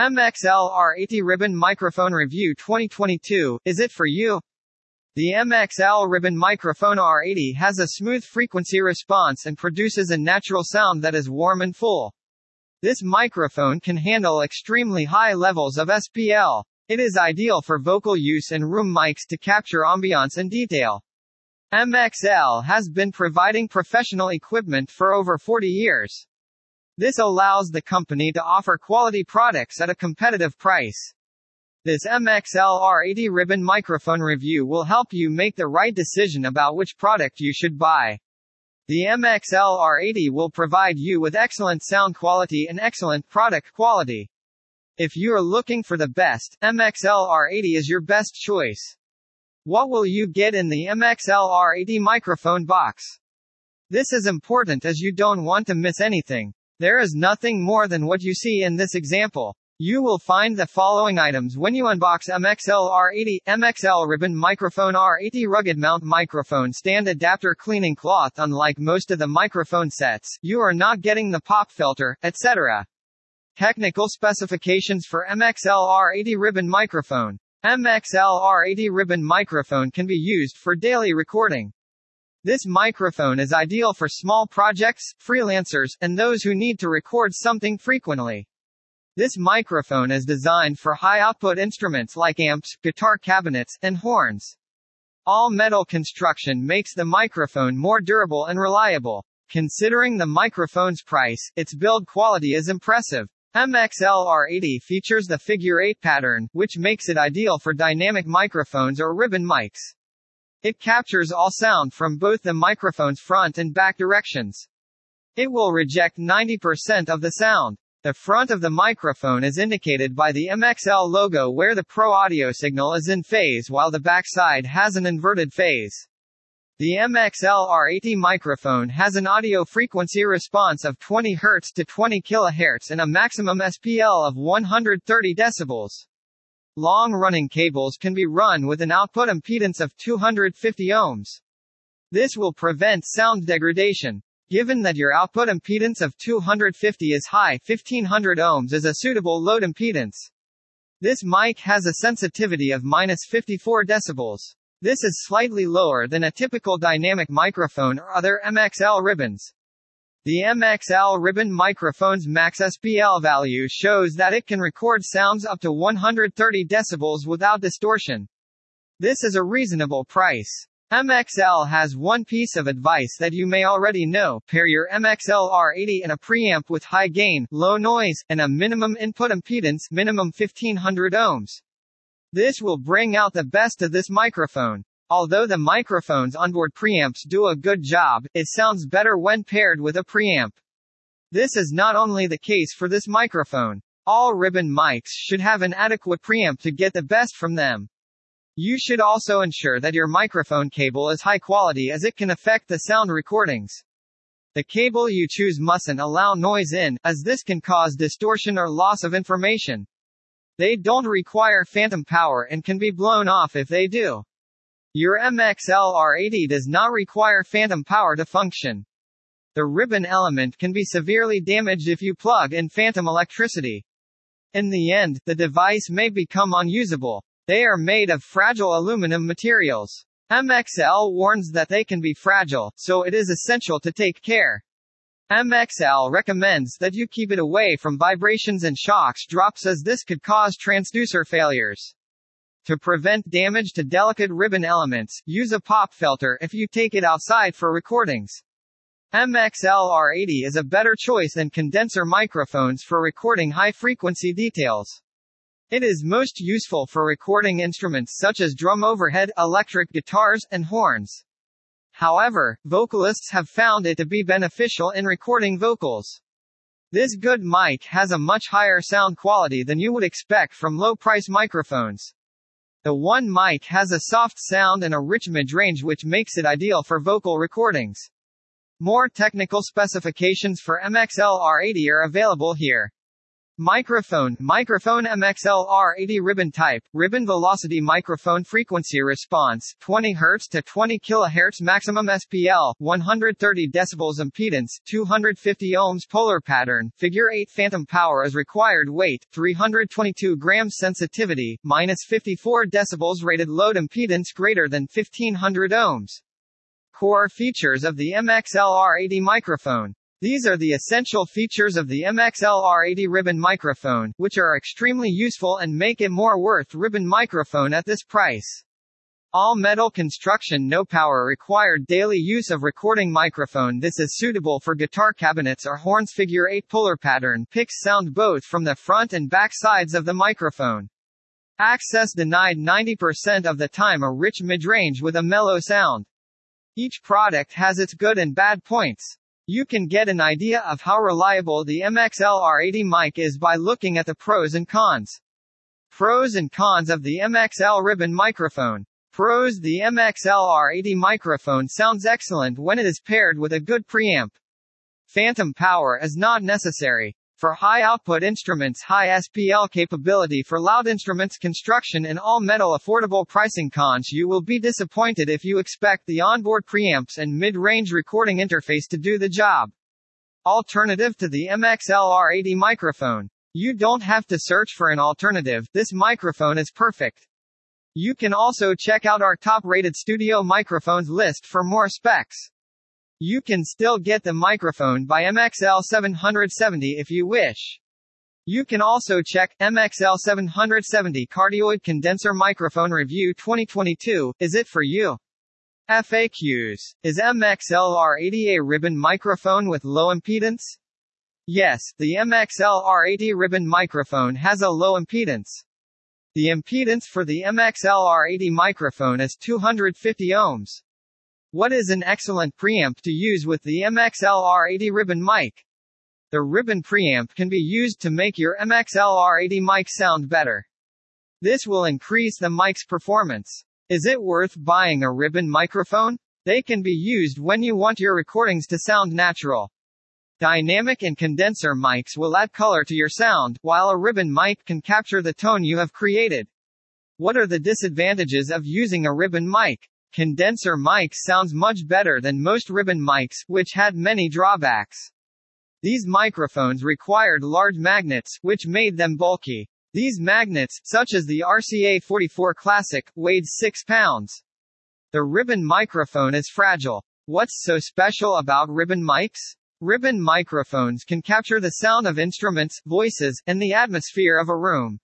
MXL R80 Ribbon Microphone Review 2022, is it for you? The MXL Ribbon Microphone R80 has a smooth frequency response and produces a natural sound that is warm and full. This microphone can handle extremely high levels of SPL. It is ideal for vocal use and room mics to capture ambiance and detail. MXL has been providing professional equipment for over 40 years. This allows the company to offer quality products at a competitive price. This MXL R80 ribbon microphone review will help you make the right decision about which product you should buy. The MXL R80 will provide you with excellent sound quality and excellent product quality. If you are looking for the best, MXL R80 is your best choice. What will you get in the MXL R80 microphone box? This is important as you don't want to miss anything. There is nothing more than what you see in this example. You will find the following items when you unbox MXL R80 MXL Ribbon Microphone R80 Rugged Mount Microphone Stand Adapter Cleaning Cloth Unlike most of the microphone sets, you are not getting the pop filter, etc. Technical specifications for MXL R80 Ribbon Microphone MXL R80 Ribbon Microphone can be used for daily recording. This microphone is ideal for small projects, freelancers, and those who need to record something frequently. This microphone is designed for high output instruments like amps, guitar cabinets, and horns. All metal construction makes the microphone more durable and reliable. Considering the microphone's price, its build quality is impressive. MXL R80 features the figure 8 pattern, which makes it ideal for dynamic microphones or ribbon mics. It captures all sound from both the microphone's front and back directions. It will reject 90% of the sound. The front of the microphone is indicated by the MXL logo where the Pro audio signal is in phase while the backside has an inverted phase. The MXL R80 microphone has an audio frequency response of 20 Hz to 20 kHz and a maximum SPL of 130 decibels. Long-running cables can be run with an output impedance of 250 ohms. This will prevent sound degradation. Given that your output impedance of 250 is high 1500 ohms is a suitable load impedance. This mic has a sensitivity of minus 54 decibels. This is slightly lower than a typical dynamic microphone or other MXL ribbons. The MXL ribbon microphone's max SPL value shows that it can record sounds up to 130 decibels without distortion. This is a reasonable price. MXL has one piece of advice that you may already know. Pair your MXL R80 in a preamp with high gain, low noise, and a minimum input impedance, minimum 1500 ohms. This will bring out the best of this microphone. Although the microphone's onboard preamps do a good job, it sounds better when paired with a preamp. This is not only the case for this microphone. All ribbon mics should have an adequate preamp to get the best from them. You should also ensure that your microphone cable is high quality as it can affect the sound recordings. The cable you choose mustn't allow noise in, as this can cause distortion or loss of information. They don't require phantom power and can be blown off if they do. Your MXL R80 does not require phantom power to function. The ribbon element can be severely damaged if you plug in phantom electricity. In the end, the device may become unusable. They are made of fragile aluminum materials. MXL warns that they can be fragile, so it is essential to take care. MXL recommends that you keep it away from vibrations and shocks drops as this could cause transducer failures. To prevent damage to delicate ribbon elements, use a pop filter if you take it outside for recordings. MXL R80 is a better choice than condenser microphones for recording high-frequency details. It is most useful for recording instruments such as drum overhead, electric guitars, and horns. However, vocalists have found it to be beneficial in recording vocals. This good mic has a much higher sound quality than you would expect from low-price microphones. The one mic has a soft sound and a rich mid-range which makes it ideal for vocal recordings. More technical specifications for MXL R80 are available here. Microphone, microphone MXL R80 ribbon type, ribbon velocity microphone frequency response, 20 Hz to 20 kHz maximum SPL, 130 decibels impedance, 250 ohms polar pattern, figure 8 phantom power as required weight, 322 grams sensitivity, minus 54 decibels rated load impedance greater than 1500 ohms. Core features of the MXL R80 microphone. These are the essential features of the MXL R80 ribbon microphone, which are extremely useful and make it more worth ribbon microphone at this price. All metal construction no power required daily use of recording microphone This is suitable for guitar cabinets or horns figure 8 polar pattern picks sound both from the front and back sides of the microphone. Access denied 90% of the time a rich mid-range with a mellow sound. Each product has its good and bad points. You can get an idea of how reliable the MXL R80 mic is by looking at the pros and cons. Pros and cons of the MXL ribbon microphone. Pros The MXL R80 microphone sounds excellent when it is paired with a good preamp. Phantom power is not necessary. For high-output instruments high SPL capability for loud instruments construction and all metal affordable pricing cons you will be disappointed if you expect the onboard preamps and mid-range recording interface to do the job. Alternative to the MXL R80 microphone. You don't have to search for an alternative, this microphone is perfect. You can also check out our top-rated studio microphones list for more specs. You can still get the microphone by MXL 770 if you wish. You can also check MXL 770 Cardioid Condenser Microphone Review 2022. Is it for you? FAQs. Is MXL R80 a ribbon microphone with low impedance? Yes, the MXL R80 ribbon microphone has a low impedance. The impedance for the MXL R80 microphone is 250 ohms. What is an excellent preamp to use with the MXL R80 ribbon mic? The ribbon preamp can be used to make your MXL R80 mic sound better. This will increase the mic's performance. Is it worth buying a ribbon microphone? They can be used when you want your recordings to sound natural. Dynamic and condenser mics will add color to your sound, while a ribbon mic can capture the tone you have created. What are the disadvantages of using a ribbon mic? Condenser mics sounds much better than most ribbon mics, which had many drawbacks. These microphones required large magnets, which made them bulky. These magnets, such as the RCA 44 Classic, weighed 6 pounds. The ribbon microphone is fragile. What's so special about ribbon mics? Ribbon microphones can capture the sound of instruments, voices, and the atmosphere of a room.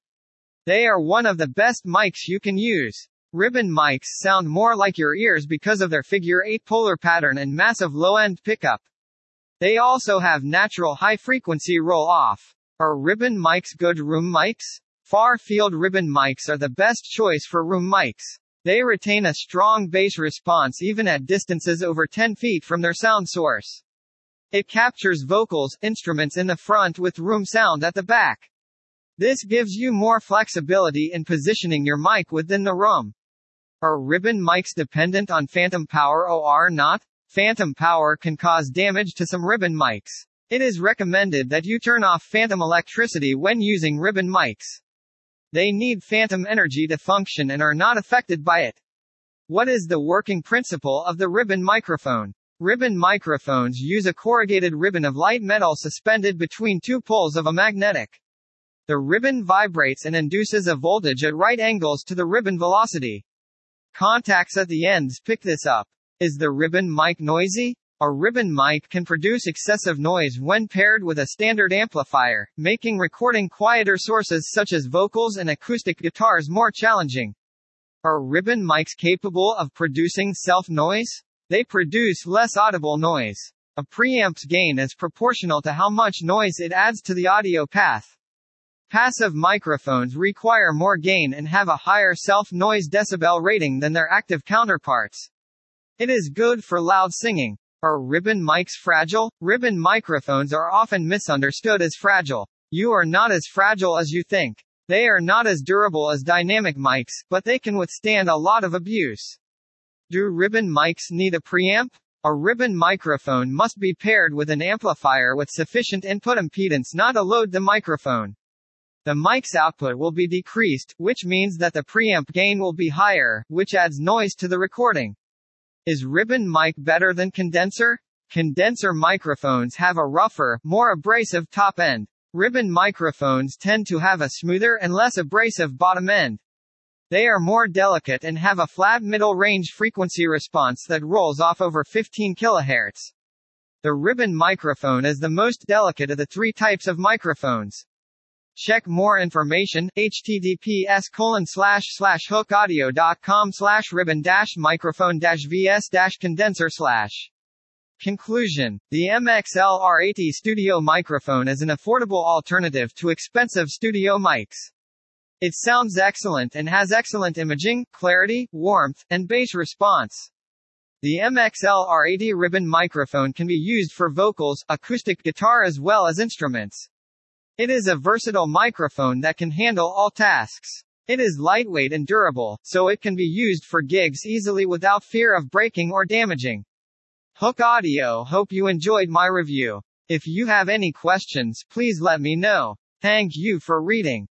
They are one of the best mics you can use. Ribbon mics sound more like your ears because of their figure 8 polar pattern and massive low-end pickup. They also have natural high-frequency roll-off. Are ribbon mics good room mics? Far-field ribbon mics are the best choice for room mics. They retain a strong bass response even at distances over 10 feet from their sound source. It captures vocals, instruments in the front with room sound at the back. This gives you more flexibility in positioning your mic within the room. Are ribbon mics dependent on phantom power or not? Phantom power can cause damage to some ribbon mics. It is recommended that you turn off phantom electricity when using ribbon mics. They need phantom energy to function and are not affected by it. What is the working principle of the ribbon microphone? Ribbon microphones use a corrugated ribbon of light metal suspended between two poles of a magnetic. The ribbon vibrates and induces a voltage at right angles to the ribbon velocity. Contacts at the ends pick this up. Is the ribbon mic noisy? A ribbon mic can produce excessive noise when paired with a standard amplifier, making recording quieter sources such as vocals and acoustic guitars more challenging. Are ribbon mics capable of producing self-noise? They produce less audible noise. A preamp's gain is proportional to how much noise it adds to the audio path. Passive microphones require more gain and have a higher self-noise decibel rating than their active counterparts. It is good for loud singing. Are ribbon mics fragile? Ribbon microphones are often misunderstood as fragile. You are not as fragile as you think. They are not as durable as dynamic mics, but they can withstand a lot of abuse. Do ribbon mics need a preamp? A ribbon microphone must be paired with an amplifier with sufficient input impedance not to load the microphone. The mic's output will be decreased, which means that the preamp gain will be higher, which adds noise to the recording. Is ribbon mic better than condenser? Condenser microphones have a rougher, more abrasive top end. Ribbon microphones tend to have a smoother and less abrasive bottom end. They are more delicate and have a flat middle range frequency response that rolls off over 15 kHz. The ribbon microphone is the most delicate of the three types of microphones. Check more information, https colon slash slash hookeaudio.com slash ribbon dash microphone dash vs dash condenser slash. Conclusion. The MXL R80 studio microphone is an affordable alternative to expensive studio mics. It sounds excellent and has excellent imaging, clarity, warmth, and bass response. The MXL R80 ribbon microphone can be used for vocals, acoustic guitar as well as instruments. It is a versatile microphone that can handle all tasks. It is lightweight and durable, so it can be used for gigs easily without fear of breaking or damaging. Hooke Audio hope you enjoyed my review. If you have any questions, please let me know. Thank you for reading.